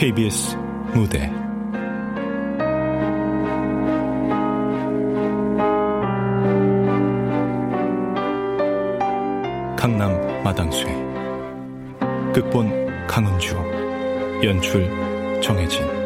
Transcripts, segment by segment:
KBS 무대. 강남 마당쇠. 극본 강은주. 연출 정혜진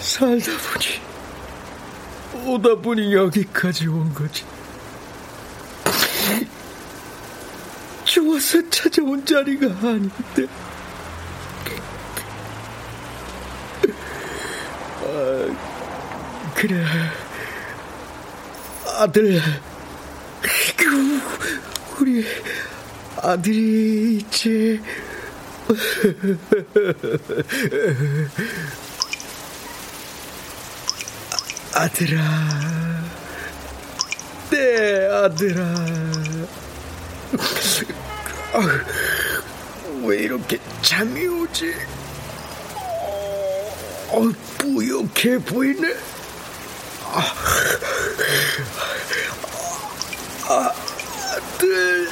살다 보니, 오다 보니 여기까지 온 거지. 좋아서 찾아온 자리가 아닌데. 아, 그래. 아들. 그, 우리 아들이 이제. 아들아, 내 아들아. 아, 왜 이렇게 잠이 오지? 어, 뿌옇게 보이네. 아, 아들.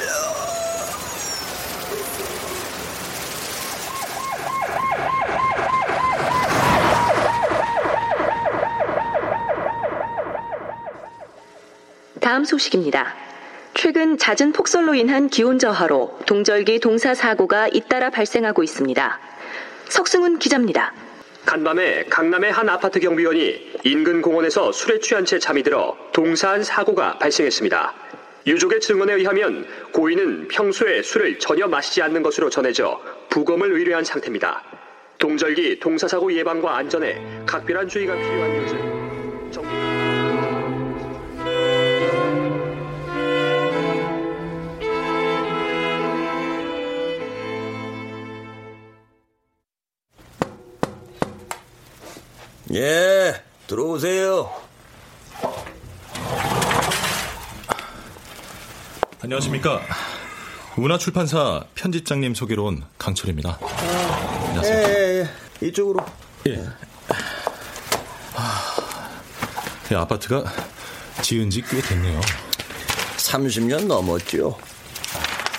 다음 소식입니다. 최근 잦은 폭설로 인한 기온 저하로 동절기 동사 사고가 잇따라 발생하고 있습니다. 석승훈 기자입니다. 간밤에 강남의 한 아파트 경비원이 인근 공원에서 술에 취한 채 잠이 들어 동사한 사고가 발생했습니다. 유족의 증언에 의하면 고인은 평소에 술을 전혀 마시지 않는 것으로 전해져 부검을 의뢰한 상태입니다. 동절기 동사사고 예방과 안전에 각별한 주의가 필요한 것은 예, 들어오세요. 안녕하십니까 문화 출판사 편집장님 소개로 온 강철입니다 안녕하세요 예, 예, 예. 이쪽으로. 예. 이 아파트가 지은 지 꽤 됐네요 30년 넘었죠.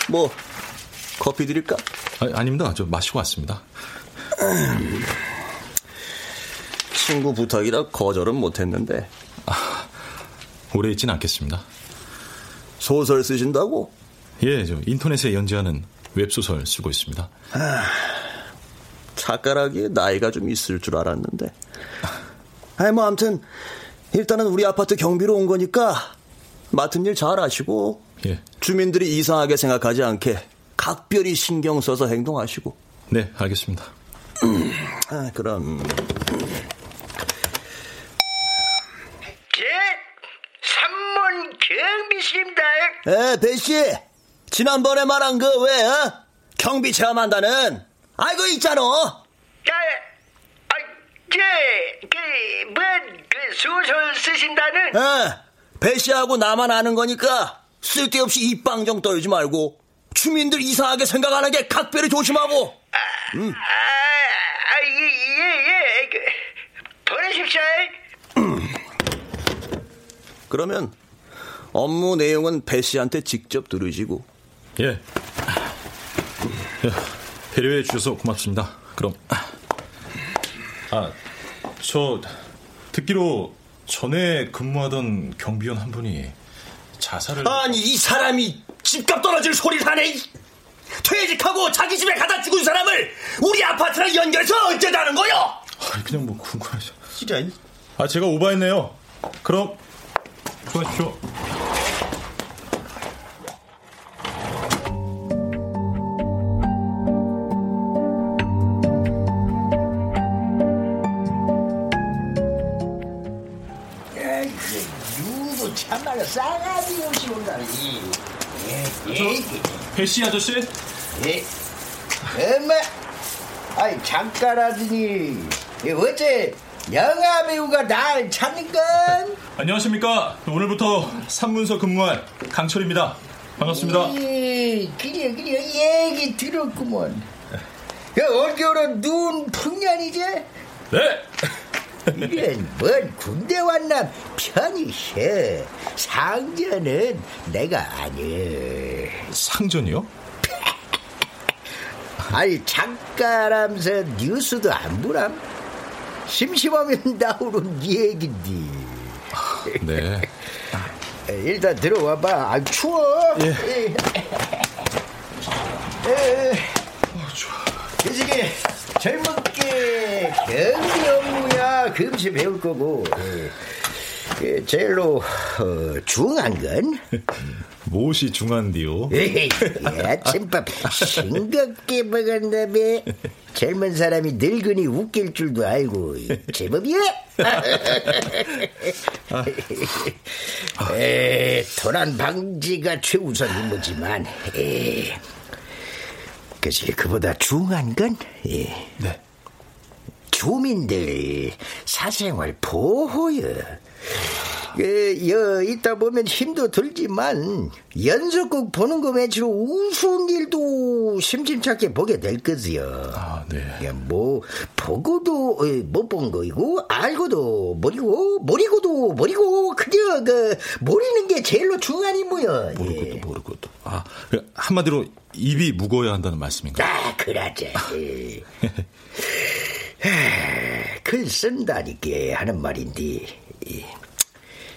뭐, 커피 드릴까? 아, 아닙니다 저 마시고 왔습니다 친구 부탁이라 거절은 못했는데. 오래 있진 않겠습니다 소설 쓰신다고? 예, 저 인터넷에 연재하는 웹소설 쓰고 있습니다 작가라기에 나이가 좀 있을 줄 알았는데. 아이, 뭐, 암튼, 일단은 우리 아파트 경비로 온 거니까, 맡은 일 잘 하시고, 예. 주민들이 이상하게 생각하지 않게, 각별히 신경 써서 행동하시고. 네 알겠습니다 아, 그럼, 제 3문 경비실입니다. 에, 배씨! 지난번에 말한 그, 왜, 어? 경비 체험한다는? 아이고, 있잖아! 자, 아, 제, 그, 뭔, 그, 소설 쓰신다는? 에, 배씨하고 나만 아는 거니까, 쓸데없이 입방정 떨지 말고 주민들 이상하게 생각하는 게 각별히 조심하고. 음. 아, 아, 예, 예, 예. 그, 보내십시오. 그러면 업무 내용은 배 씨한테 직접 들으시고. 예. 배려해 주셔서 고맙습니다. 그럼. 아, 저 듣기로 전에 근무하던 경비원 한 분이 자살을 아니 이 사람이 집값 떨어질 소리를 하네. 퇴직하고 자기 집에 가다 죽은 사람을 우리 아파트랑 연결해서 어쩌자는 거요? 아, 그냥 뭐 궁금해서. 진짜. 아, 제가 오바했네요. 그럼 수고하십시오. 누구 참말로 싸가지 없이 온다니. 배씨 아저씨? 예. 엄마, 아이 잠깐 하더니 어째 영화 배우가 날 찾는 건? 안녕하십니까. 오늘부터 산문서 근무할 강철입니다. 반갑습니다. 예, 그래 그래 얘기 들었구먼. 그 올겨울은 눈 풍년이지? 네. 이런 뭔 군대 왔나 편히 쉬어. 상전은 내가 아니여. 상전이요? 아니 잠깐하면서 뉴스도 안 보람? 심심하면 나오는 얘긴데. 네. 일단 들어와 봐. 아, 추워. 예. 그저기 젊은 게 경비 업무야 금시 배울 거고 예. 그 제일로 어, 중요한 건 무엇이 중한디요? 에이, 아침밥 싱겁게 먹었다며 젊은 사람이 늙으니 웃길 줄도 알고 제법이야 에, 도난 방지가 최우선 임무지만 에, 그치 그보다 중요한 건 에, 네. 주민들 사생활 보호요. 그, 여, 있다 보면 힘도 들지만, 연속극 보는 거 외치로 우스운 일도 심심찮게 보게 될 거지요. 아, 네. 야, 뭐, 보고도 어, 못본 거이고, 알고도 모르고, 모르고도 모르고, 그저, 그, 모르는 게 제일로 중요한 임무요. 모르고도 모르고도. 아, 그 한마디로 입이 무거워야 한다는 말씀인가요? 아, 그러지. 예. 하, 글 쓴다니까 하는 말인데 이,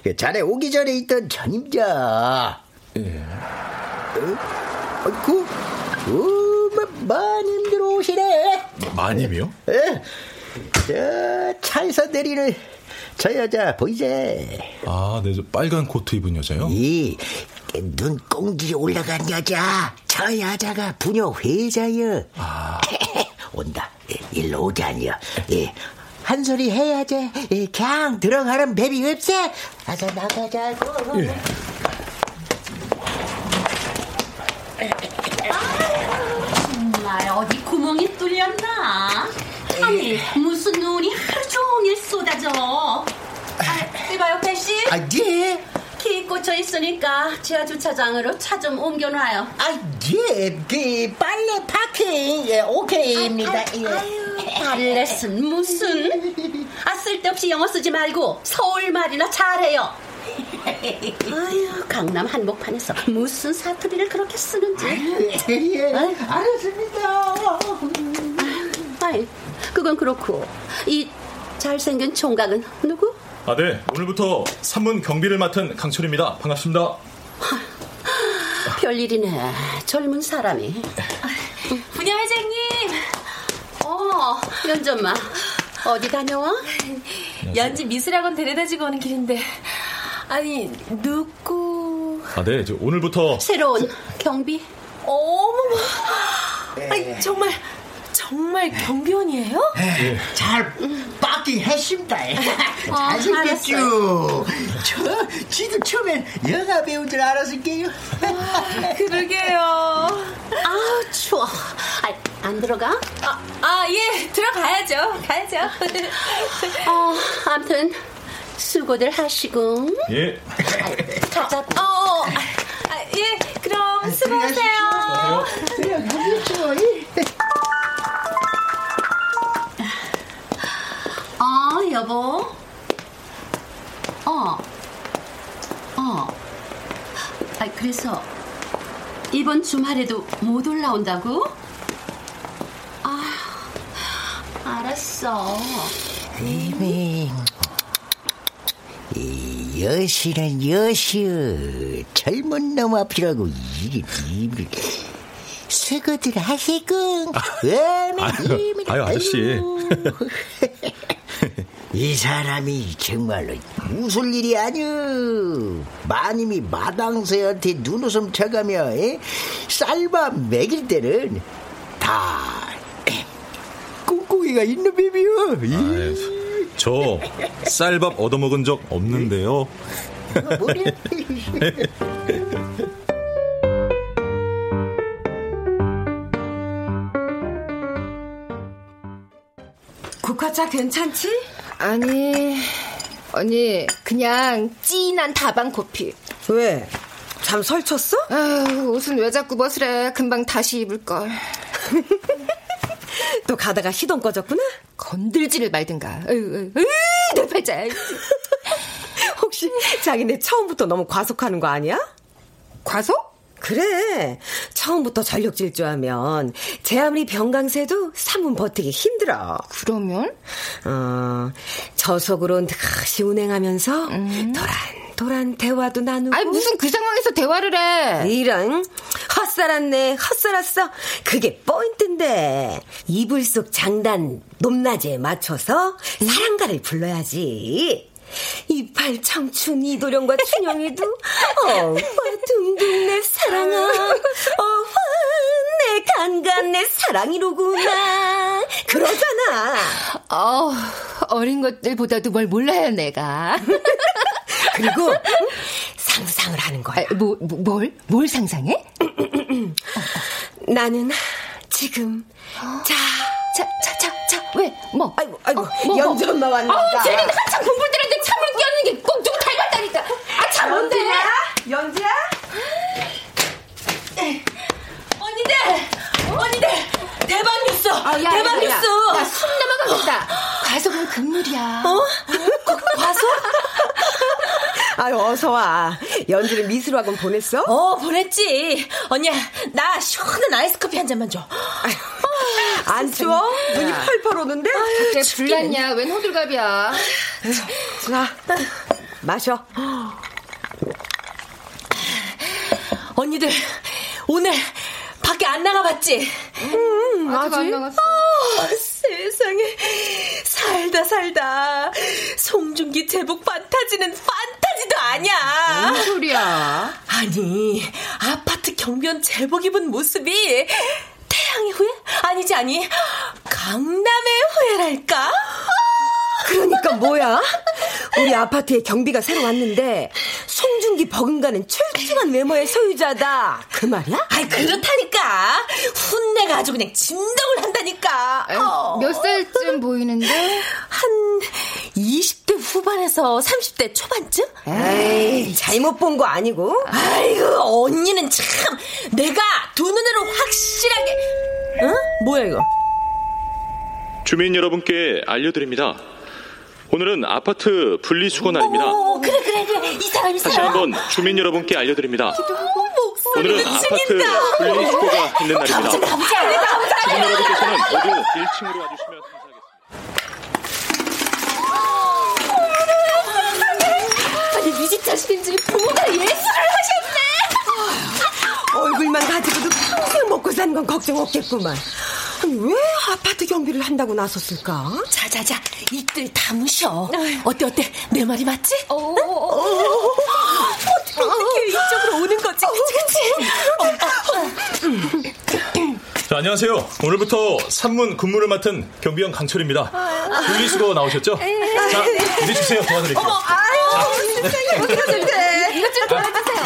그 자네 오기 전에 있던 전임자 예. 어? 어, 그, 그, 마, 마님들 오시네 마님이요? 예? 저 차에서 내리는 저 여자 보이지? 아, 네, 저 빨간 코트 입은 여자요? 이 눈 꽁지 올라간 여자 저 여자가 부녀 회자여 온다 예, 일로 오자니요 예. 한 소리 해야지 예, 그냥 들어가는 뱀이 없어 가서 나가자고 정말 어디 구멍이 뚫렸나? 아니 무슨 눈이 하루 종일 쏟아져. 아, 이봐요 배씨. 아 예. 키 꽂혀 있으니까 지하 주차장으로 차 좀 옮겨놔요. 아, 예, 그 빨래 파킹 예, 오케이입니다. 예. 아유, 발레슨 무슨? 아 쓸데없이 영어 쓰지 말고 서울 말이나 잘해요. 아유 강남 한복판에서 무슨 사투리를 그렇게 쓰는지. 예, 아유. 알았습니다. 아이 그건 그렇고 이 잘생긴 총각은 누구? 아, 네. 오늘부터 산문 경비를 맡은 강철입니다. 반갑습니다. 별일이네 젊은 사람이. 분녀 회장님 어 연전마 어디 다녀와? 연지 미술학원 데려다주고 오는 길인데 아니 누구 아, 네. 저 오늘부터 새로운 경비. 어머머 아니 정말 정말 경비원이에요? 잘 빠 킹 했습니다. 어, 잘생겼죠. 저 지도 처음엔 영화 배운 줄 알았을게요. 그러게요 아 추워. 아, 안 들어가? 아예 들어가야죠 가야죠 어 아무튼 수고들 하시고 예. 가자. 어, 어, 아, 예, 그럼 수고하세요. 어, 여보. 어. 어. 아, 그래서 이번 주말에도 못 올라온다고? 아, 알았어. 이미 이 여시는 여시 젊은 놈 앞이라고 이 이- 새거들 하시군 아유, 아유, 아저씨. 이 사람이 정말로 웃을 일이 아니오 마님이 마당새한테 눈웃음 쳐가며 에? 쌀밥 먹일 때는 다 꿍꿍이가 있는 아유, 저 쌀밥 얻어먹은 적 없는데요. 국화차 괜찮지? 아니, 언니, 그냥 진한 다방 커피. 왜? 잠 설쳤어? 아유, 옷은 왜 자꾸 벗으래? 금방 다시 입을걸. 또 가다가 시동 꺼졌구나? 건들지를 말든가. 으유, 으유, 내 팔자. 혹시 자기네 처음부터 너무 과속하는 거 아니야? 과속? 그래. 처음부터 전력 질주하면 제 아무리 병강세도 3분 버티기 힘들어. 그러면? 어, 저속으로 다시 운행하면서 도란 도란 대화도 나누고. 아니, 무슨 그 상황에서 대화를 해. 이런 헛살았네 헛살았어 그게 포인트인데 이불 속 장단 높낮이에 맞춰서 사랑가를 불러야지 이팔 청춘 이도령과 춘영이도 어화 둥둥 내 사랑아 어화 내 간간 내 사랑이로구나 그러잖아 어, 어린 것들보다도 뭘 몰라요, 내가. 그리고 상상을 하는 거야 아, 뭐, 뭐, 뭘? 뭘 상상해? 나는 지금 자 자, 자, 자, 자, 왜? 뭐? 아이고, 아이고, 뭐, 연주 엄마 왔나. 아, 쟤는 한참 공부를 끼얹는 게 꼭 누구 닮았다니까. 아, 참, 뭔데? 연주야? 언니들! 언니들! 대박 뉴스! 아, 야, 대박 야, 뉴스! 야, 야, 숨 넘어가겠다. 과속은 금물이야. 어? 과속? 아유, 어서와. 연주를 미술학원 보냈어? 어, 보냈지. 언니야, 나 시원한 아이스 커피 한 잔만 줘. 안 추워? 눈이 펄펄 오는데? 그때 불났냐? 웬 호들갑이야. 자, 마셔. 언니들, 오늘 밖에 안 나가봤지? 음, 아직 안 나갔어. 어, 세상에. 살다 살다. 송중기 제복 판타지는 판타지도 아니야. 뭔 소리야? 아니, 아파트 경비원 제복 입은 모습이 태양의 후예? 아니지, 아니. 강남의 후예랄까? 그러니까 뭐야? 우리 아파트에 경비가 새로 왔는데 송중기 버금가는 출중한 외모의 소유자다. 그 말이야? 아이, 그렇다니까. 훈내가 아주 그냥 진동을 한다니까. 어. 몇 살쯤 보이는데? 한 20대 후반에서 30대 초반쯤? 에이, 잘못 본 거 아니고? 아이고, 언니는 참. 내가 두 눈으로 확실하게. 응? 뭐야, 이거? 주민 여러분께 알려드립니다. 오늘은 아파트 분리수거 날입니다. 오, 그래, 그래, 그래. 이 사람, 이 다시. 한번 주민 여러분께 알려드립니다. 오늘은 목소리는 아파트. 분리수거가 있는 가보자, 날입니다. 가보자. 가보자. 주민 여러분께서는 모두 1층으로 와주시면 감사하겠습니다. 아니, 뮤직 자식인지 부모가 예술을 하셨네. 얼굴만 가지고도 평생 먹고 사는 건 걱정 없겠구만. 아니, 왜 아파트 경비를 한다고 나섰을까? 자자자, 이들 다 무셔. 어때, 어때? 내 말이 맞지? 어, 어떻게, 어떻게 이쪽으로 오는 거지? 그치, 그치? 자, 안녕하세요. 오늘부터 산문 근무를 맡은 경비원 강철입니다. 분리수거 나오셨죠? 자, 이리 주세요. 도와드릴게요. 이것 좀 도와주세요.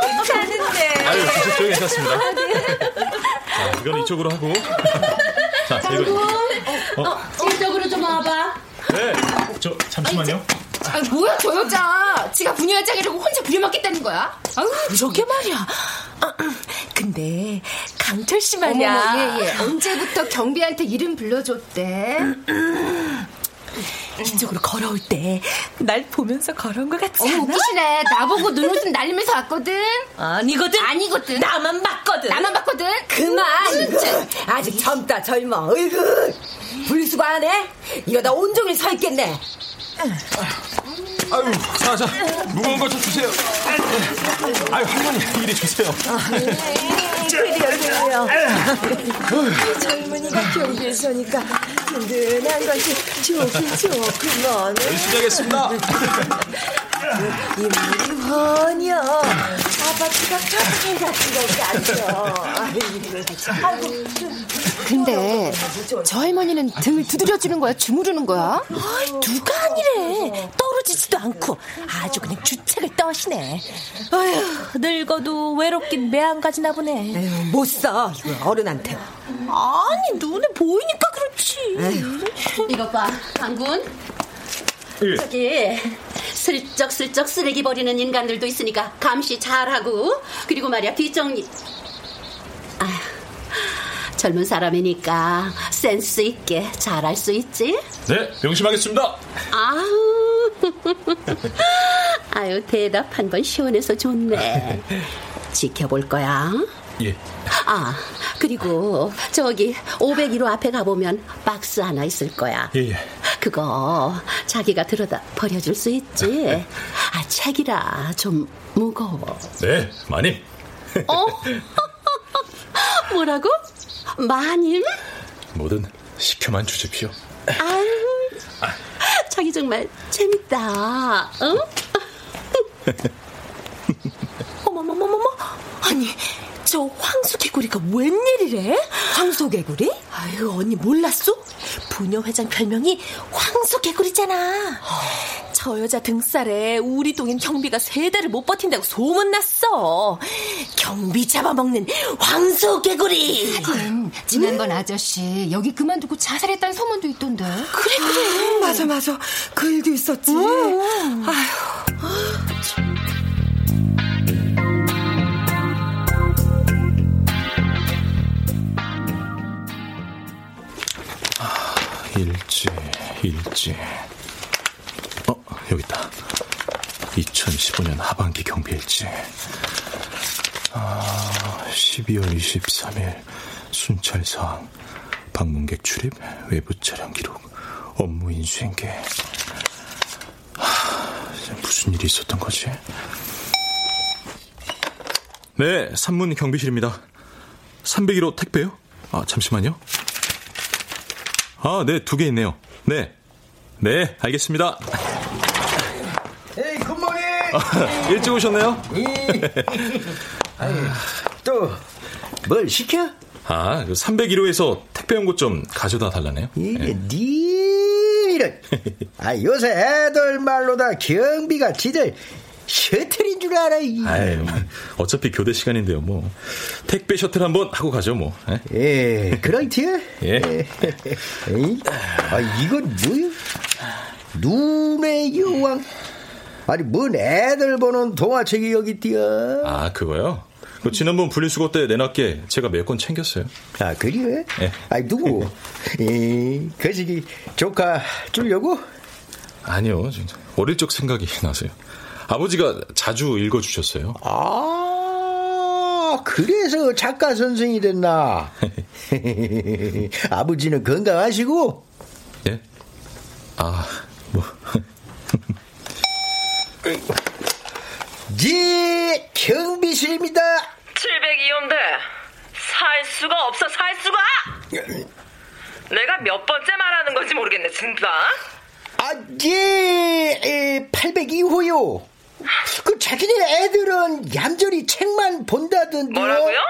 괜찮은데. 아유, 주십시오. 괜찮습니다. 자, 이건 이쪽으로 하고. 자, 이거. 어, 이쪽으로 좀 와봐. 네. 저, 잠시만요. 아, 뭐야 저 여자 지가 분유회장이라고 혼자 부려먹겠다는 거야? 아유, 그러게 말이야. 아, 근데 강철 씨 말이야. 어머머, 예, 예. 언제부터 경비한테 이름 불러줬대? 이쪽으로 걸어올 때 날 보면서 걸어온 것 같지 않아? 웃기시네 나보고 눈웃음 날리면서 왔거든 아니거든. 아니거든 나만 봤거든. 나만 봤거든 그만. 아직 젊다 젊어. 어이구. 분리수거 안 해? 이러다 온종일 서 있겠네. 아유, 자, 자, 무거운 거 좀 주세요. 아유, 할머니, 이리 주세요. 그래요, 그래요. 젊은이가 경비에서니까 든든한 것이 좋긴 좋구먼. 열심히 하겠습니다. 인물이 훤혀. 아파트가 같은 것이 않죠. 아이고, 근데 저 할머니는 등 두드려주는 거야 주무르는 거야? 아이, 누가 아니래. 떨어지지도 않고 아주 그냥 주책을 떠시네. 아휴, 늙어도 외롭긴 매한 가지나 보네. 못 써, 이거 어른한테. 아니, 눈에 보이니까 그렇지. 이것 봐, 강군. 예. 저기 슬쩍슬쩍 쓰레기 버리는 인간들도 있으니까 감시 잘하고 그리고 말이야 뒷정리. 젊은 사람이니까 센스 있게 잘할 수 있지. 네, 명심하겠습니다. 아우, 아유 대답 한 번 시원해서 좋네. 지켜볼 거야. 예. 아, 그리고 저기 501호 앞에 가보면 박스 하나 있을 거야. 예, 예. 그거 자기가 들어다 버려줄 수 있지? 아, 책이라 좀 무거워. 네, 마님. 어? 뭐라고? 마님? 뭐든 시켜만 주십시오. 아유, 자기 정말 재밌다. 응? 어머머머머머. 아니, 저 황소개구리가 웬일이래? 황소개구리? 아유, 언니 몰랐어? 부녀 회장 별명이 황소개구리잖아. 저 여자 등살에 우리 동인 경비가 세 달을 못 버틴다고 소문났어. 경비 잡아먹는 황소개구리. 하긴 지난번 아저씨 여기 그만두고 자살했다는 소문도 있던데. 그래, 그래. 맞아, 맞아. 그 일도 있었지. 아휴. 일지. 어, 여기 있다. 2015년 하반기 경비일지. 아, 12월 23일 순찰사항. 방문객 출입, 외부 촬영 기록, 업무 인수행계. 하, 무슨 일이 있었던 거지? 네, 산문 경비실입니다. 301호 택배요? 아, 잠시만요. 아, 네, 두 개 있네요. 네. 네, 알겠습니다. 에이, 굿모닝! 일찍 오셨네요? 또, 뭘 시켜? 아, 301호에서 택배 연고 좀 가져다 달라네요. 이게 니를 아 요새 애들 말로 다 경비가 지들 셔틀인 줄 알아 이. 아유, 어차피 교대 시간인데요, 뭐. 택배 셔틀 한번 하고 가죠, 뭐. 예, 예 그렇지요 예. 에이, 아 이건 뭐야 눈의 여왕 아니 뭔 애들 보는 동화책이 여기 있디야 아, 그거요? 그 지난번 분리수거 때 내놨게 제가 몇 권 챙겼어요. 아 그래? 예. 아니 누구 이 거시기 조카 주려고? 아니요, 진짜. 어릴 적 생각이 나서요. 아버지가 자주 읽어주셨어요. 아, 그래서 작가 선생이 됐나? 아버지는 건강하시고? 예? 아, 뭐. 예, 경비실입니다. 702호인데 살 수가 없어 살 수가 내가 몇 번째 말하는 건지 모르겠네 진짜 아, 예, 802호요. 그 자기네 애들은 얌전히 책만 본다던데. 뭐라고요?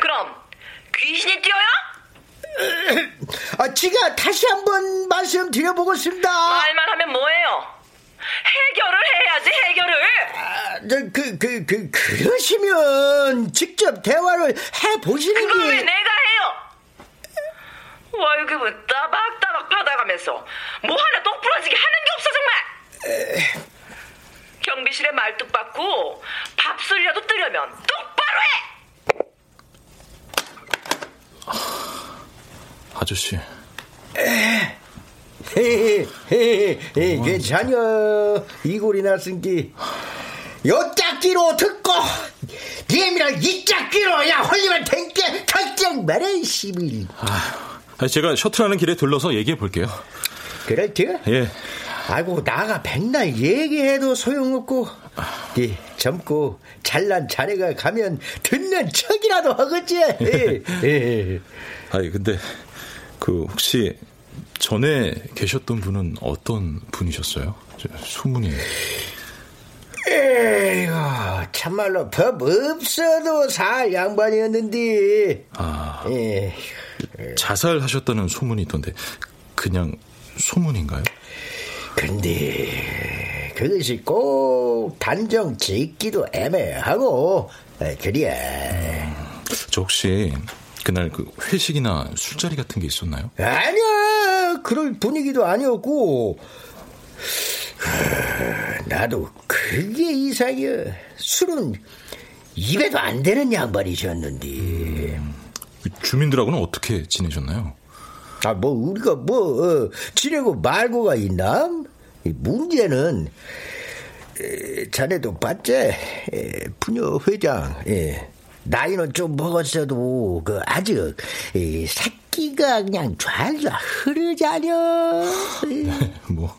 그럼 귀신이 뛰어요? 아, 지가 다시 한번 말씀드려보겠습니다. 말만 하면 뭐예요? 해결을 해야지 해결을 아, 저, 그, 그, 그, 그러시면 직접 대화를 해 보시는 게. 그걸 왜 내가 해요? 월급은 따박따박 받아가면서 뭐 하나 똑부러지게 하는 게 없어 정말 경비실에 말뚝 박고 밥소리라도 뜨려면 똑바로 해! 아저씨. 헤헤헤헤 괜찮여 이골이 났은기 요 짝기로 듣고 니미랑 이 짝기로 야 홀리면 된게 결정 말해 시bil 아, 제가 셔틀하는 길에 들러서 얘기해 볼게요. 그렇지? 예. 아이고 나가 백날 얘기해도 소용없고 이 젊고 잘난 자네가 가면 듣는 척이라도 하겠지 예, 예. 아니 근데 그 혹시 전에 계셨던 분은 어떤 분이셨어요? 저, 소문이. 에이구 참말로 법 없어도 살 양반이었는데 아. 예. 자살하셨다는 소문이 있던데 그냥 소문인가요? 근데 그것이 꼭 단정 짓기도 애매하고 에, 그래 저 혹시 그날 그 회식이나 술자리 같은 게 있었나요? 아니야 그럴 분위기도 아니었고 하, 나도 그게 이상해 술은 입에도 안 되는 양반이셨는데 주민들하고는 어떻게 지내셨나요? 아 뭐 우리가 뭐 어, 지내고 말고가 있나? 이 문제는 에, 자네도? 에, 부녀 회장 예. 나이는 좀 먹었어도 그 아직 이 새끼가 그냥 좌좌 흐르자녀. 뭐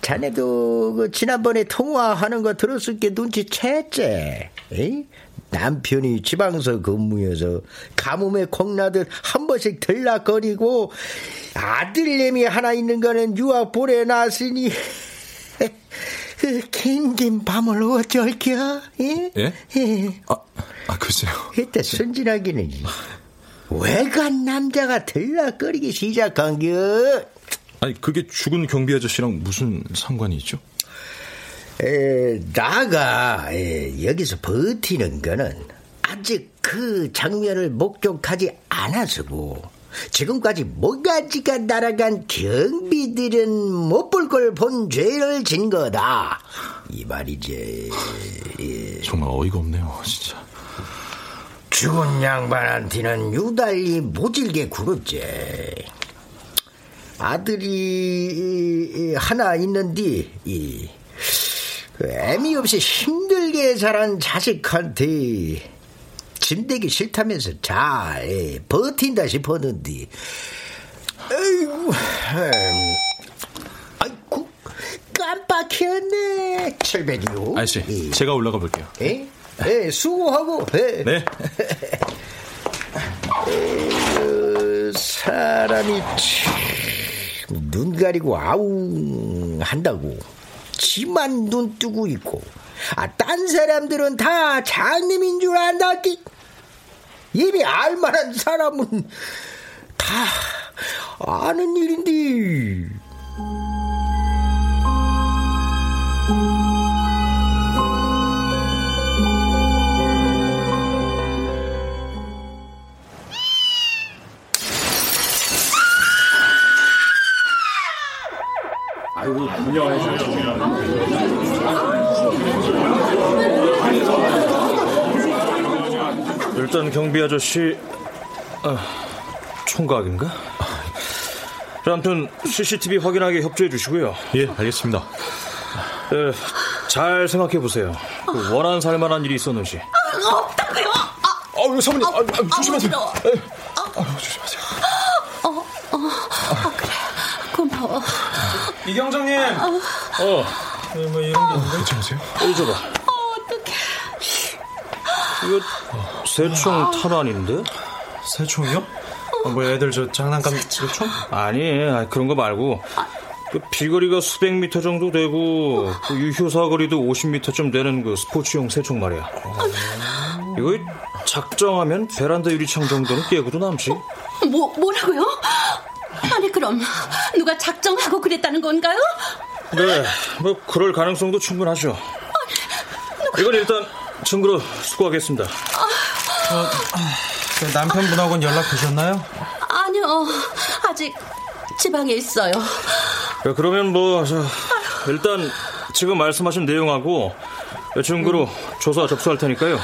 자네도 그 지난번에 통화하는 거 들었을 게 눈치챘지? 에이? 남편이 지방서 근무여서 가뭄에 콩나듯 한 번씩 들락거리고 아들내미 하나 있는 거는 유학 보내놨으니 그 긴긴 밤을 어쩔겨? 예? 예? 예. 아, 아 글쎄요. 그때 순진하기는 외간 남자가 들락거리기 시작한겨. 아니 그게 죽은 경비 아저씨랑 무슨 상관이 있죠? 에, 나가 에, 여기서 버티는 거는 아직 그 장면을 목격하지 않아서고 지금까지 모가지가 날아간 경비들은 못 볼 걸 본 죄를 진 거다. 이 말이지. 예. 정말 어이가 없네요 진짜. 죽은 양반한테는 유달리 모질게 굴었지. 아들이 하나 있는데 이그 애미 없이 힘들게 자란 자식한테 짐되기 싫다면서 잘 예, 버틴다 싶었는데. 아이고 아이고 깜빡했네 700이요 아저씨 제가 올라가 볼게요. 예? 예, 수고하고 예. 네. 어, 사람이 참, 눈 가리고 아웅 한다고 지만 눈 뜨고 있고 아 딴 사람들은 다 장님인 줄 안다기. 이미 알만한 사람은 다 아는 일인데 아이고 일단 경비 아저씨 아, 총각인가? 아무튼 CCTV 확인하게 협조해 주시고요. 예, 알겠습니다. 예, 잘 생각해 보세요. 그 원한 살만한 일이 있었는지. 없다고요. 아, 아, 사모님, 아, 아, 조심하세요. 아, 조심하세요. 어, 어, 어, 그래. 고마워. 이경정님. 어, 네, 뭐 이런 게 있는데. 괜찮으세요? 이리 줘봐. 어떡해. 이거 새총 탄환인데? 새총이요? 어, 뭐 애들 저 장난감 새총? 아니, 아니, 그런 거 말고. 그 비거리가 수백 미터 정도 되고 그 유효 사 거리도 50미터쯤 되는 그 스포츠용 새총 말이야. 이거 작정하면 베란다 유리창 정도는 깨고도 남지. 뭐, 뭐라고요? 아니, 그럼, 누가 작정하고 그랬다는 건가요? 네, 뭐 그럴 가능성도 충분하죠. 이건 일단 증거로 수고하겠습니다. 어, 그 남편분하고는 연락 되셨나요? 아니요, 아직 지방에 있어요. 야, 그러면 뭐 저, 일단 지금 말씀하신 내용하고 증거로 조사 접수할 테니까요.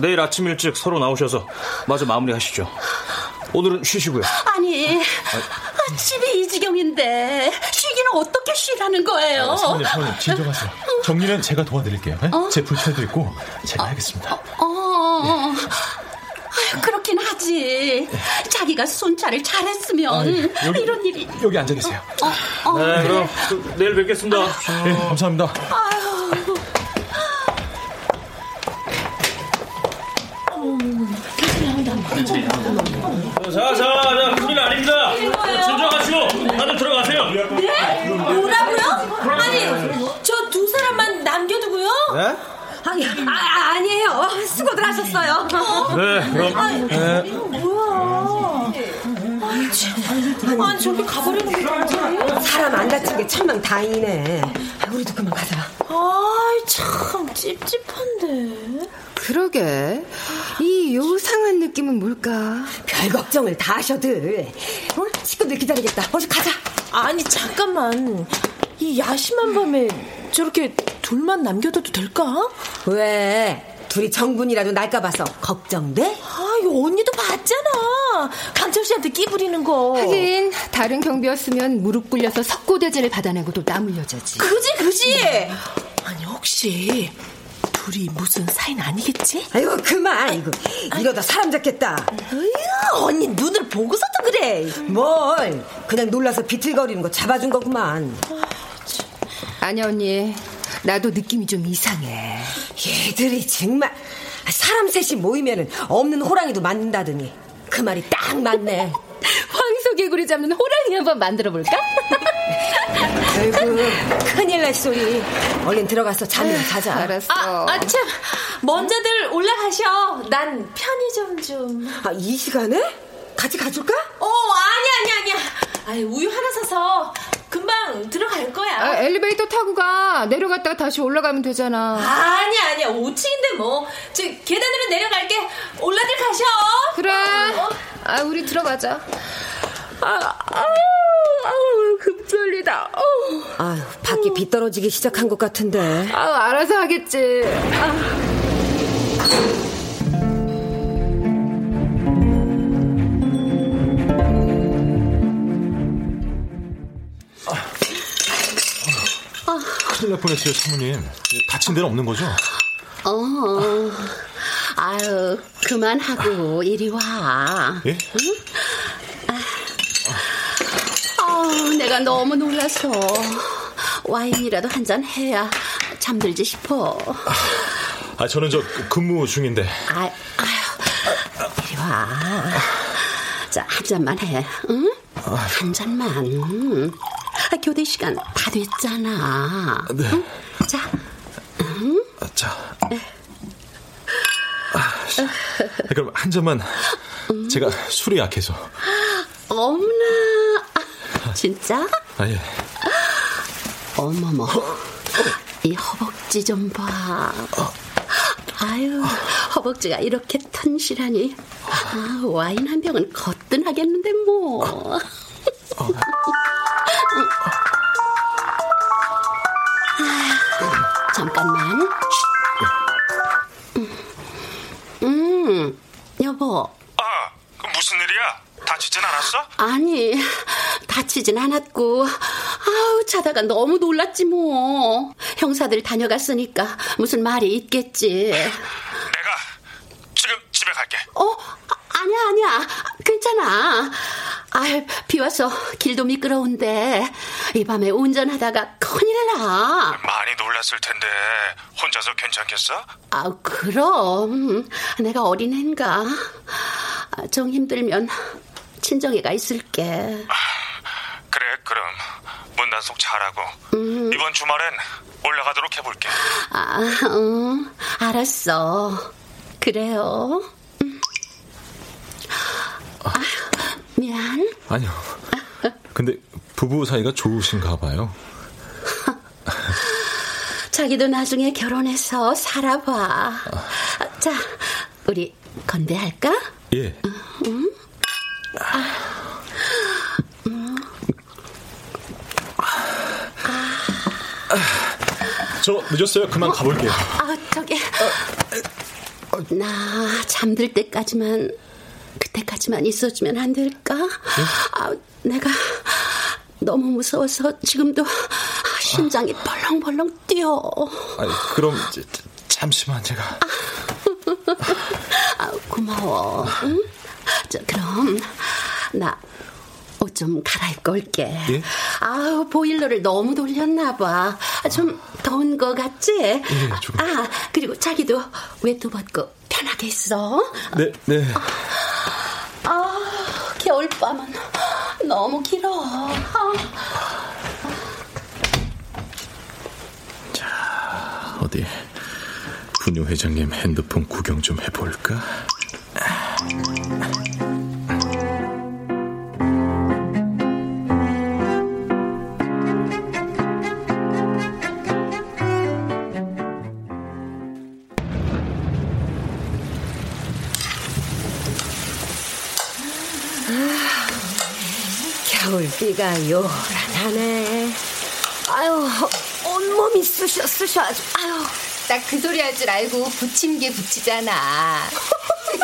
내일 아침 일찍 서로 나오셔서 마저 마무리하시죠. 오늘은 쉬시고요. 아니, 아, 집이 이 지경인데 쉬기는 어떻게 쉬라는 거예요? 아, 사모님, 사모님, 진정하세요. 정리는 제가 도와드릴게요. 예? 어? 제 불철도 있고 제가 하겠습니다. 어, 아유, 그렇긴 하지. 자기가 손자를 잘했으면 아, 여기- 이런 일이. 여기 앉아 계세요. 어, 어, 네, 그래. 그럼 그, 내일 뵙겠습니다. 네, 감사합니다. 아니, 아, 아니에요. 수고들 하셨어요. 네, 그럼. 아니, 네. 뭐야. 아니, 참. 아니, 저기 가버리는 게 뭐지? 사람 안 다친 게 천만 다행이네. 아, 우리도 그만 가자. 아이, 참, 찝찝한데. 그러게. 이 요상한 느낌은 뭘까? 별 걱정을 다 하셔들. 어? 식구들 기다리겠다. 어서 가자. 아니, 잠깐만. 이 야심한 밤에 저렇게 둘만 남겨둬도 될까? 왜? 둘이 정분이라도 날까 봐서 걱정돼? 아, 이 언니도 봤잖아. 강철 씨한테 끼 부리는 거. 하긴 다른 경비였으면 무릎 꿇려서 석고대죄를 받아내고 또땀 흘려주지. 그지, 그지? 아니, 혹시 둘이 무슨 사이는 아니겠지? 아이고 그만 이거 이러다 사람 잡겠다. 으유, 언니 눈을 보고서도 그래. 뭘? 그냥 놀라서 비틀거리는 거 잡아준 거구만. 아니야 언니. 나도 느낌이 좀 이상해. 얘들이 정말 사람 셋이 모이면은 없는 호랑이도 맞는다더니 그 말이 딱 맞네. 황소개구리 잡는 호랑이 한번 만들어 볼까? 아이고 큰일 날 소리. 얼른 들어가서 잠이나 자자. 알았어. 아, 아, 참. 먼저들 올라가셔. 난 편의점 좀. 아, 이 시간에? 같이 가줄까? 어, 아니야, 아니야, 아니야. 아이, 우유 하나 사서 금방 들어갈 거야. 아, 엘리베이터 타고 가. 내려갔다가 다시 올라가면 되잖아. 아니야, 아니야. 5층인데 뭐. 저 계단으로 내려갈게. 올라들 가셔. 그래. 어? 아, 우리 들어가자. 아, 아우, 아우, 급졸리다. 아우. 아유, 밖이 비 떨어지기 시작한 것 같은데. 아우, 알아서 하겠지. 아. 큰일 날 뻔했어요, 사모님. 다친 데는 없는 거죠? 어, 아유, 그만하고 이리 와. 예? 아우, 내가 너무 놀라서 와인이라도 한 잔 해야 잠들지 싶어. 아, 저는 저 근무 중인데. 아, 아유, 이리 와. 자, 한 잔만 해, 응? 한 잔만. 아, 교대 시간 다 됐잖아. 네. 응? 자, 응? 아, 자. 아, 그럼 한 잔만. 제가 술이 약해서. 어머나. 아, 진짜? 아, 예. 어머머. 이 허벅지 좀 봐. 아유, 허벅지가 이렇게 튼실하니. 아, 와인 한 병은 거뜬하겠는데, 뭐. 아, 잠깐만. 음, 여보. 아, 그 무슨 일이야? 다치진 않았어? 아니, 다치진 않았고, 아우, 자다가 너무 놀랐지, 뭐. 형사들 다녀갔으니까 무슨 말이 있겠지. 내가 지금 집에 갈게. 어? 아, 아니야, 아니야. 괜찮아. 아, 비 와서 길도 미끄러운데, 이 밤에 운전하다가 큰일 나. 많이 놀랐을 텐데 혼자서 괜찮겠어? 아, 그럼. 내가 어린애인가. 아, 정 힘들면 친정애가 있을게. 그래, 그럼 문단속 잘하고 음. 이번 주말엔 올라가도록 해볼게. 아, 응, 알았어. 그래요. 음. 아, 미안. 아니요. 근데 부부 사이가 좋으신가 봐요. 자기도 나중에 결혼해서 살아봐. 자, 우리 건배할까? 예. 응? 아, 음. 아. 저 늦었어요. 그만 가볼게요. 아, 저기. 나 잠들 때까지만, 그때까지만 있어주면 안 될까? 아, 내가 너무 무서워서 지금도 심장이 벌렁벌렁 뛰어. 아니, 그럼 잠시만 제가. 아, 고마워. 응? 저, 그럼 나 옷 좀 갈아입고 올게. 예? 아우 보일러를 너무 돌렸나 봐. 아, 좀 더운 거 같지? 예, 조금. 아 그리고 자기도 외투 벗고 편하게 있어. 네, 네. 아 겨울밤은 너무 길어. 아. 어디 분유 회장님 핸드폰 구경 좀 해볼까? 겨울비가 요란하네. 아유, 온몸이 쑤셔, 쑤셔 아주. 아유. 딱 그 소리 할 줄 알고 부침개 부치잖아.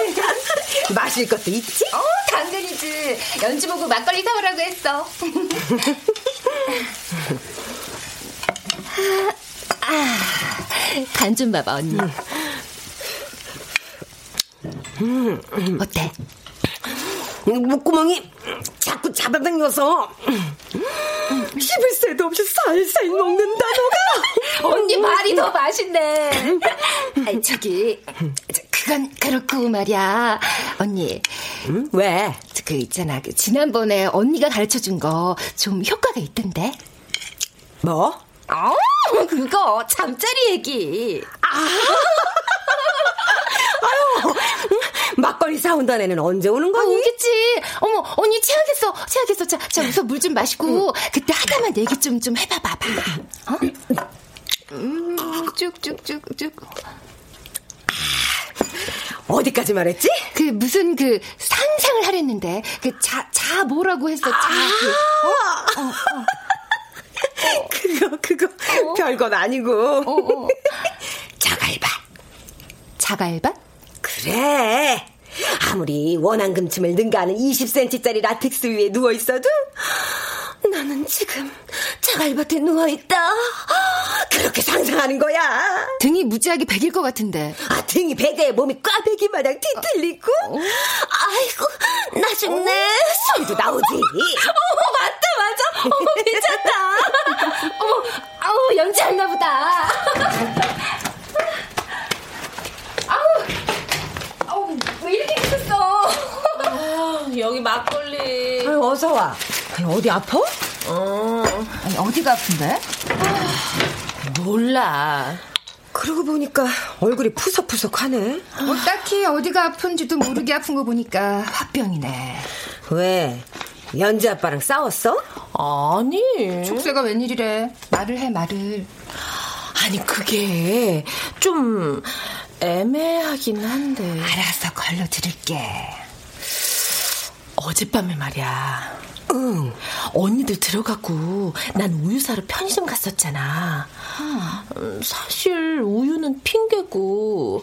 마실 것도 있지? 어, 당근이지. 연주 보고 막걸리 사오라고 했어. 간좀 봐봐, 언니. 음, 어때? 목구멍이 자꾸 잡아당겨서 씹을 새도 없이 살살 녹는다 너가 언니 말이 더 맛있네. 아이, 저기, 저, 그건 그렇고 말이야. 언니. 왜? 그 있잖아. 그 지난번에 언니가 가르쳐 준 거 좀 효과가 있던데. 뭐? 어, 그거 잠자리 얘기. 아. 아유, 사온다는 애는 언제 오는 거니? 아, 오겠지. 어머, 언니 체하겠어. 체하겠어. 자, 자, 우선 물 좀 마시고 그때 하다만 얘기 좀 좀 해봐 봐봐. 어? 음, 쭉쭉쭉쭉. 어디까지 말했지? 그 무슨 그 상상을 하랬는데 그자자 뭐라고 했어? 자 그, 어? 어, 어. 그거 그거 별건 아니고 어, 자갈밭 자갈밭? 그래 아무리 원앙금침을 능가하는 20cm짜리 라텍스 위에 누워있어도 나는 지금 자갈밭에 누워있다. 그렇게 상상하는 거야. 등이 무지하게 백일 것 같은데. 아 등이 백에 몸이 꽈배기 마냥 뒤틀리고. 아이고 나 죽네. 소리도 나오지. 어머 맞다 맞아. 어머 괜찮다. 어머 아우 연지했나 보다 아우 아우 왜 이렇게 늦었어 아, 여기 막걸리. 아유, 어서 와 아니, 어디 아파? 어 아니, 어디가 아픈데? 몰라. 그러고 보니까 얼굴이 푸석푸석하네 뭐 딱히 어디가 아픈지도 모르게 아픈 거 보니까 화병이네 왜? 연지 아빠랑 싸웠어? 아니. 촉새가 웬일이래 말을 해 말을 아니, 그게 좀 애매하긴 한데. 알아서 걸러 들을게 어젯밤에 말이야. 응. 언니들 들어가고 난 우유 사러 편의점 갔었잖아. 음, 사실 우유는 핑계고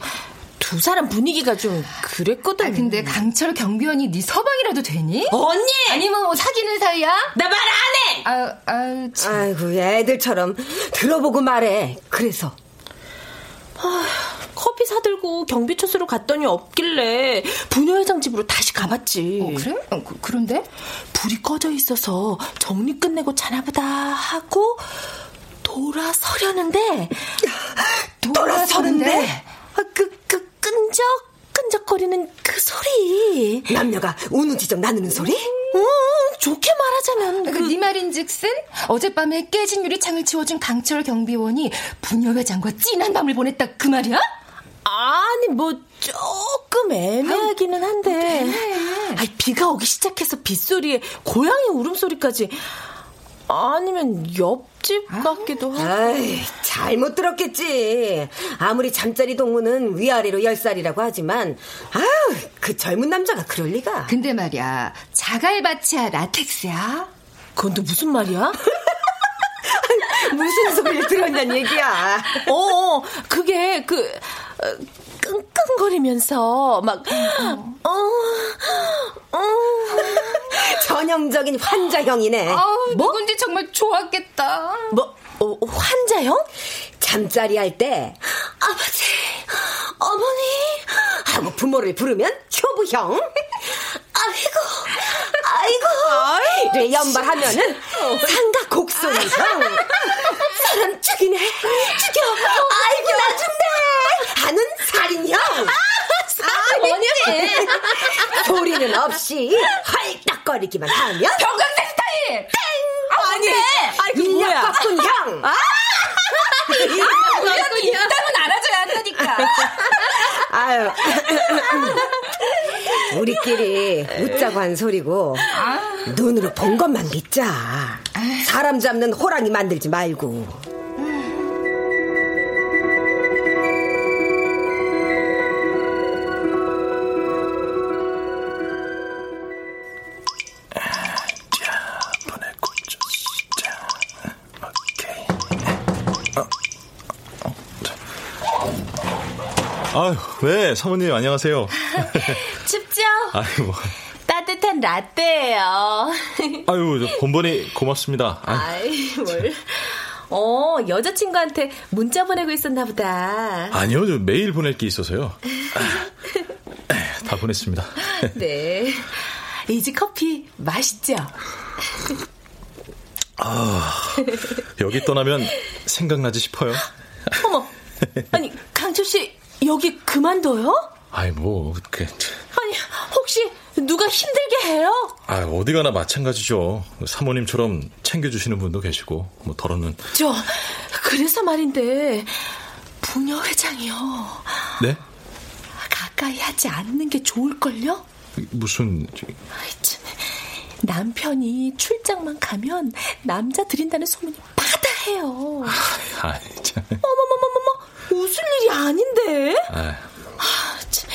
두 사람 분위기가 좀 그랬거든. 아, 근데 강철 경비원이 네 서방이라도 되니? 언니! 아니면 뭐 사귀는 사이야? 나 말 안 해! 아, 아, 참. 아이고 애들처럼 들어보고 말해 그래서 아, 커피 사들고 경비처소로 갔더니 없길래 부녀회장 집으로 다시 가봤지. 어, 그래? 어, 그, 그런데? 불이 꺼져 있어서 정리 끝내고 자나보다 하고 돌아서려는데 돌아서는데? 아, 그, 그 끈적 끈적거리는 그 소리 남녀가 우누지적 나누는 소리? 어, 좋게 말하자면 그, 네 말인즉슨 어젯밤에 깨진 유리창을 치워준 강철 경비원이 부녀회장과 찐한 밤을 보냈다 그 말이야? 아니 뭐 조금 애매하기는 한데 아니, 비가 오기 시작해서 빗소리에 고양이 울음소리까지 아니면 옆집 같기도 하고 아이, 잘못 들었겠지. 아무리 잠자리 동무는 위아래로 열 살이라고 하지만, 아유, 그 젊은 남자가 그럴 리가. 근데 말이야, 자갈밭이야, 라텍스야? 그건 또 무슨 말이야? 무슨 소리를 들었냐는 얘기야. 어, 어 그게 그 어, 끙끙거리면서 막 어, 어. 전형적인 환자형이네. 아, 뭐? 누군지 정말 좋았겠다. 뭐 어, 환자형? 잠자리 할 때 아버지, 어머니 하고 부모를 부르면 효부형. 아이고, 아이고. 를 연발하면은 곡성형. 사람 죽이네, 죽여. 아이고 나 죽네. 하는 살인형. 살인형. 소리는 없이 헐떡거리기만 하면 병강세 스타일. 땡. 아니, 아니 인력 바꾼 형. 아! 너도 이따은 알아줘야 한다니까. 아유. 우리끼리 웃자고 한 소리고 눈으로 본 것만 믿자. 사람 잡는 호랑이 만들지 말고. 아유, 네, 사모님 안녕하세요. 춥죠? 아유, 뭐. 따뜻한 라떼예요. 아유, 본번이 고맙습니다. 아이, 뭘. 어, 여자친구한테 문자 보내고 있었나 보다. 아니요, 저 메일 보낼 게 있어서요. 다 보냈습니다. 네. 이지 커피 맛있죠? 아, 여기 떠나면 생각나지 싶어요. 어머, 아니, 강철 씨, 여기 그만둬요? 아이, 뭐, 그. 아니, 혹시 누가 힘들게 해요? 아, 어디 가나 마찬가지죠. 사모님처럼 챙겨주시는 분도 계시고, 뭐, 덜어는. 저, 그래서 말인데, 부녀 회장이요. 네? 가까이 하지 않는 게 좋을걸요? 무슨. 아이, 참. 남편이 출장만 가면 남자 들인다는 소문이 바다해요. 아이, 참. 어머머머머머, 웃을 일이 아닌데? 아. 아, 참.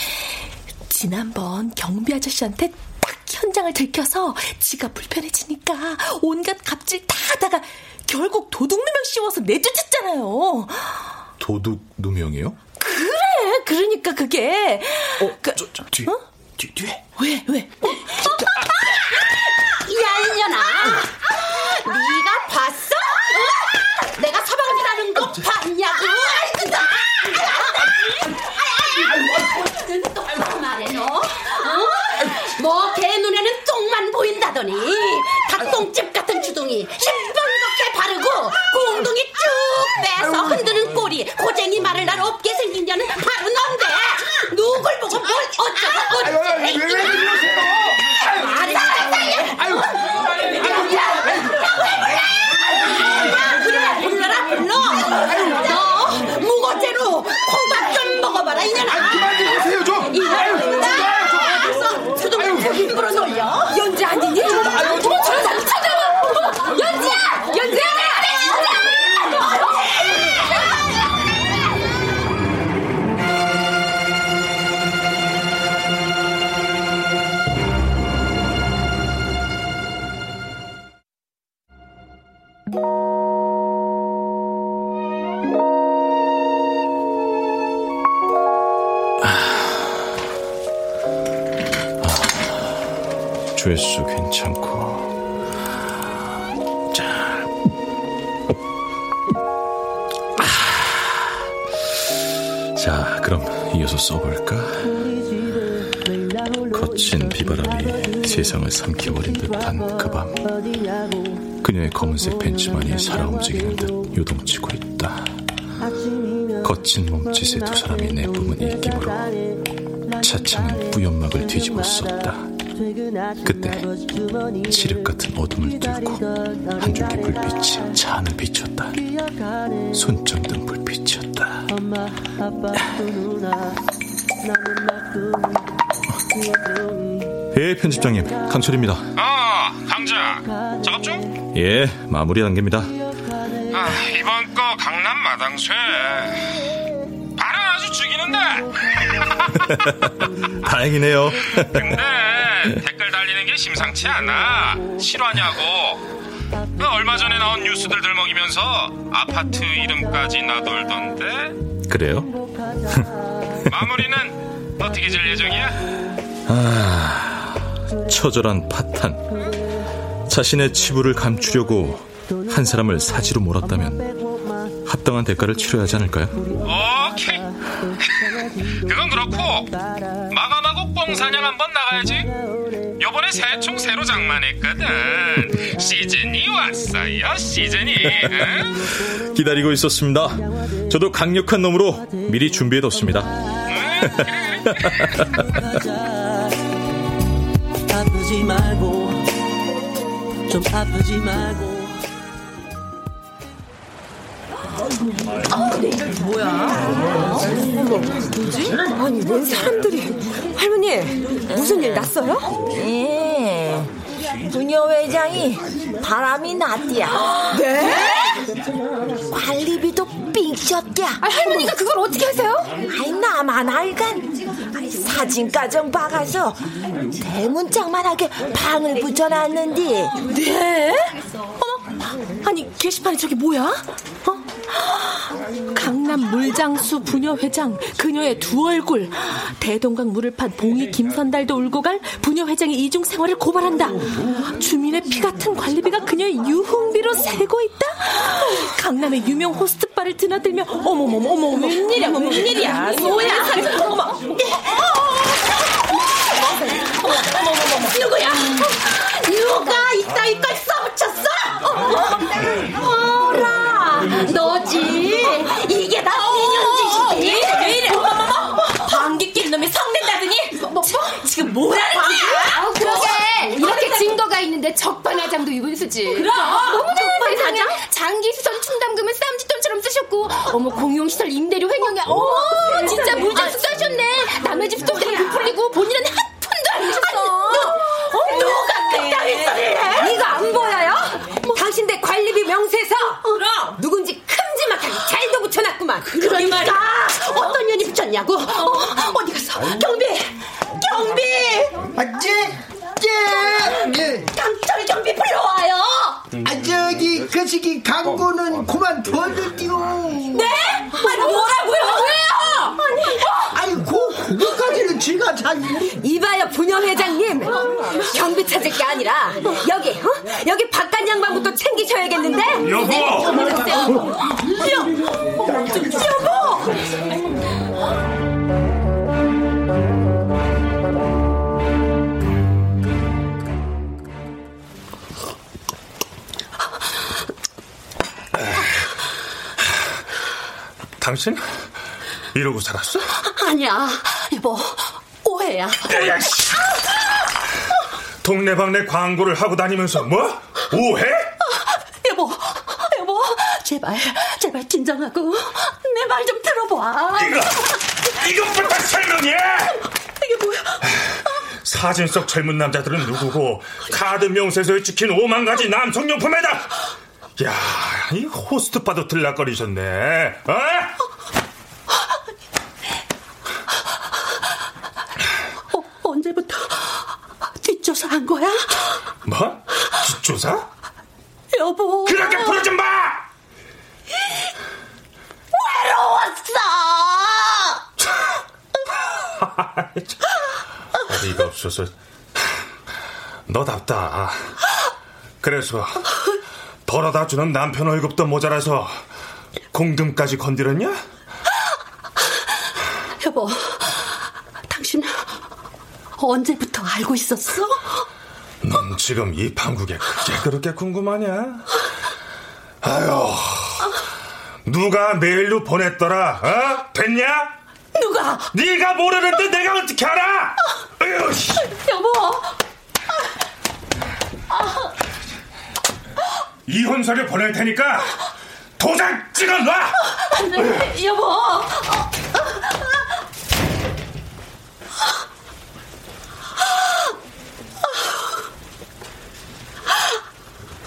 지난번 경비 아저씨한테 딱 현장을 들켜서 지가 불편해지니까 온갖 갑질 다 하다가 결국 도둑 누명 씌워서 내쫓았잖아요. 도둑 누명이요? 그래, 그러니까 그게. 어, 그, 저, 저, 뒤, 어? 뒤, 뒤에. 왜, 왜? 어? 야, 이년아. 네가 봤어? 내가 서방이라는 거 봤냐고? 똑바로 말해, 너. 어? 뭐, 개 눈에는 똥만 보인다더니. 닭똥집 같은 주둥이 시뻘겋게 바르고, 그 엉덩이 쭉 빼서 흔드는 꼬리, 고쟁이 말을 날 없게 생긴 년은 바로 넌데. 누굴 보고 뭘 어쩌고. 왜, 세상을 삼켜버린 듯한 그 밤. 그녀의 검은색 벤츠만이 살아 움직이는 듯 요동치고 있다. 거친 몸짓의 두 사람이 내뿜은 입김으로 차창은 뿌연막을 뒤집어 썼다. 그때 칠흑 같은 어둠을 뚫고 한 줄기 불빛이 차 안을 비췄다. 손전등 불빛이었다. 예, 편집장님, 강철입니다. 아, 강자. 작업 중? 예, 마무리 단계입니다. 아, 이번 거 강남 마당쇠. 발은 아주 죽이는데. 다행이네요. 근데 댓글 달리는 게 심상치 않아. 실화냐고. 그 얼마 전에 나온 뉴스들 들먹이면서 아파트 이름까지 나돌던데 그래요? 마무리는 어떻게 질 예정이야? 아, 처절한 파탄. 자신의 치부를 감추려고 한 사람을 사지로 몰았다면 합당한 대가를 치러야 하지 않을까요? 오케이. 그건 그렇고 마감하고 뻥사냥 한번 나가야지. 요번에 새총 새로 장만했거든. 시즌이 왔어요. 시즌이. 응? 기다리고 있었습니다. 저도 강력한 놈으로 미리 준비해뒀습니다. 아프지 말고 좀 아프지 말고 뭐야? 뭐지? 아니, 웬 사람들이. 할머니, 무슨 일 났어요? 예. 부녀 회장이 바람이 났디야. 네? 관리비도 삥쳤디야. 아, 할머니가 그걸 어떻게 하세요? 아이, 나만 알간. 아이, 사진가정 박아서 대문짝만하게 방을 붙여놨는디. 네? 어머, 아니, 게시판에 저게 뭐야? 어? 강남 물장수 부녀 회장 그녀의 두 얼굴 대동강 물을 판 봉이 김선달도 울고 갈 부녀 회장의 이중 생활을 고발한다 주민의 피 같은 관리비가 그녀의 유흥비로 새고 있다 강남의 유명 호스트바를 드나들며 어머머머 어머 웬일이야 어머 웬일이야 뭐야 어머 누구야? 누가 이따위 걸 써붙였어? 어라, 너지? 이게 다 인연 짓이지? 왜 이래? 방귀 낀 놈이 성낸다더니 지금 뭐라는 거야? 아, 그러게 이렇게 증거가 있는데 적반하장도 이분수지. 그럼. 어머나 세상에 장기수선 충담금을 쌈짓돈처럼 쓰셨고 어머 공용시설 임대료 횡령에 어머 진짜 물장수 써셨네. 남의 집 수도세는 부풀리고 본인은 한 어. 누가 그따위 소리를 해? 네가 안 보여요? 당신들 관리비 명세서 그럼. 누군지 큼지막하게 잘도 붙여놨구만. 그러니까 어떤 년이 붙였냐고? 어, 어 디 갔어? 경비! 경비! 맞지? 예. 강철 경비 불러와요! 아 저기 그 시기 광고는 그만 둬야지요. 네? 아니 뭐라고요? 왜요? 아니 그 그거까지는 제가 잘. 이봐요 부녀 회장님 경비 찾을 게 아니라 여기 어? 여기 바깥 양반부터 챙기셔야겠는데 여보! 여보! 당신 이러고 살았어? 아니야, 여보, 오 해야. 야, 씨. 동네방네 광고를 하고 다니면서 뭐? 오해? 여보, 여보, 제발, 제발 진정하고 내 말 좀 들어봐. 이거 이것부터 설명해. 이게 뭐야? 사진 속 젊은 남자들은 누구고 카드 명세서에 찍힌 오만 가지 남성용품에다. 야, 이 호스트바도 들락거리셨네. 어? 어, 언제부터 뒷조사 한 거야? 뭐? 뒷조사? 여보. 그렇게 부르지 마! 외로웠어! 어이가 없어서 너답다. 그래서 벌어다 주는 남편 월급도 모자라서 공금까지 건드렸냐? 여보, 언제부터 알고 있었어? 넌 지금 이 판국에 그게 그렇게 궁금하냐? 아유, 누가 메일로 보냈더라? 어? 됐냐? 누가? 네가 모르는데 내가 어떻게 알아? 아유. 여보, 이혼 서류 보낼 테니까 도장 찍어 놔. 여보.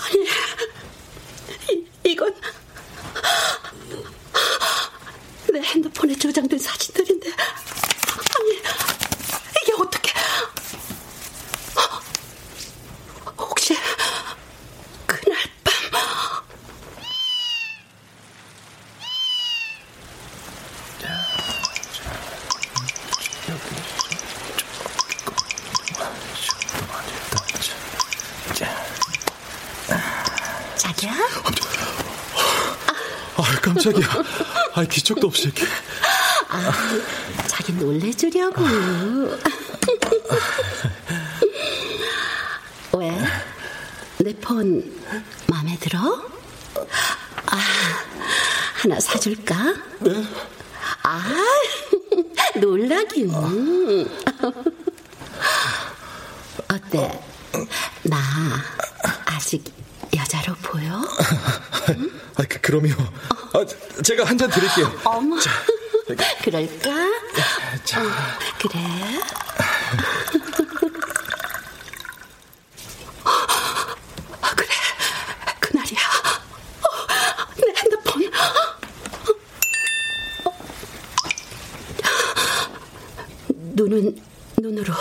아니, 이, 이건 내 핸드폰에 저장된 사진들인데, 아니, 이게 어떻게? 혹시 그날 밤 아, 깜짝이야. 아, 기척도 없이 이렇게. 아, 자기 놀래주려고. 왜? 내 폰 마음에 들어? 아, 하나 사줄까? 네? 아, 놀라긴. 어때? 나 아직 여자로 보여? 아, 그, 그럼요. 아, 제가 한 잔 드릴게요. 어머. 자, 그럴까? 자. 어, 그래. 아, 그래. 그날이야. 어, 내 핸드폰. 어. 눈은 눈으로,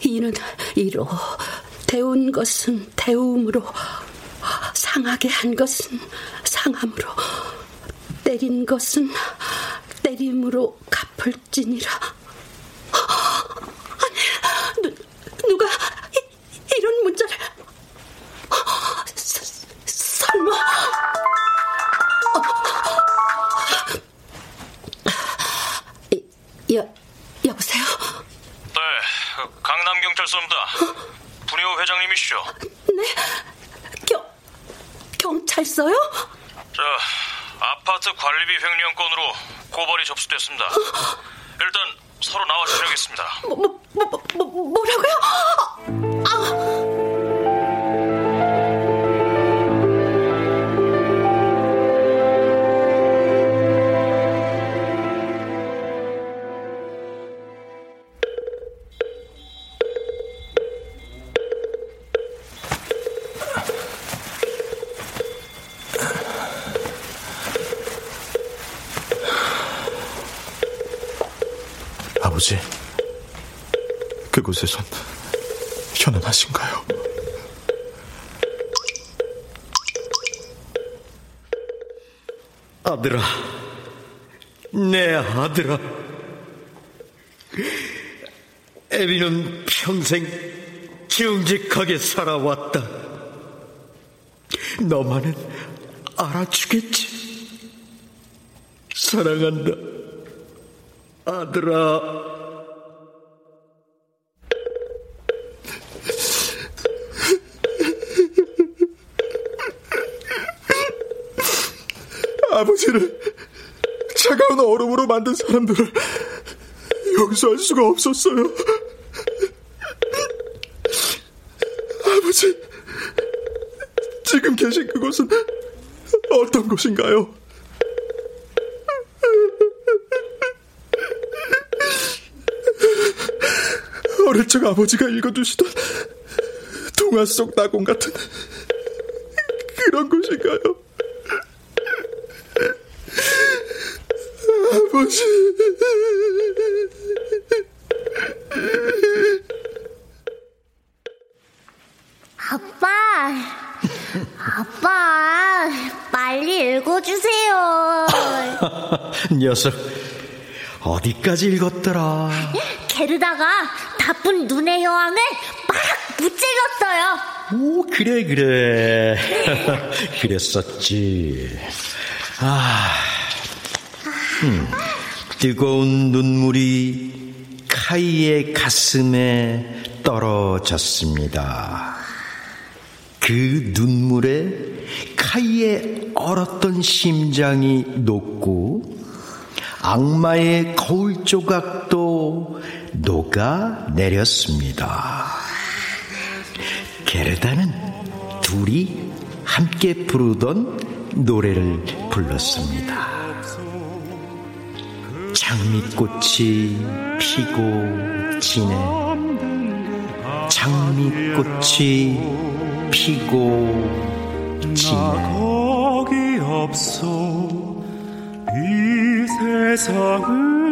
이는 이로, 데운 것은 데움으로, 상하게 한 것은 상함으로, 때린 것은 때림으로 갚을지니라. 아버지, 그곳에선 현안하신가요? 아들아, 내 아들아. 애비는 평생 정직하게 살아왔다. 너만은 알아주겠지. 사랑한다. 아들아. 아버지를 차가운 얼음으로 만든 사람들을 용서할 수가 없었어요. 아버지, 지금 계신 그곳은 어떤 곳인가요? 적 아버지가 읽어주시던 동화 속 낙원 같은 그런 곳인가요? 아버지. 아빠, 아빠, 빨리 읽어주세요. 녀석, 어디까지 읽었더라? 게르다가 나쁜 눈의 여왕을 막 무찔렀어요. 오, 그래, 그래. 그랬었지. 아, 음, 뜨거운 눈물이 카이의 가슴에 떨어졌습니다. 그 눈물에 카이의 얼었던 심장이 녹고 악마의 거울 조각도 녹아 내렸습니다. 게르다는 둘이 함께 부르던 노래를 불렀습니다. 장미꽃이 피고 지네 장미꽃이 피고 지네 거기 이 세상을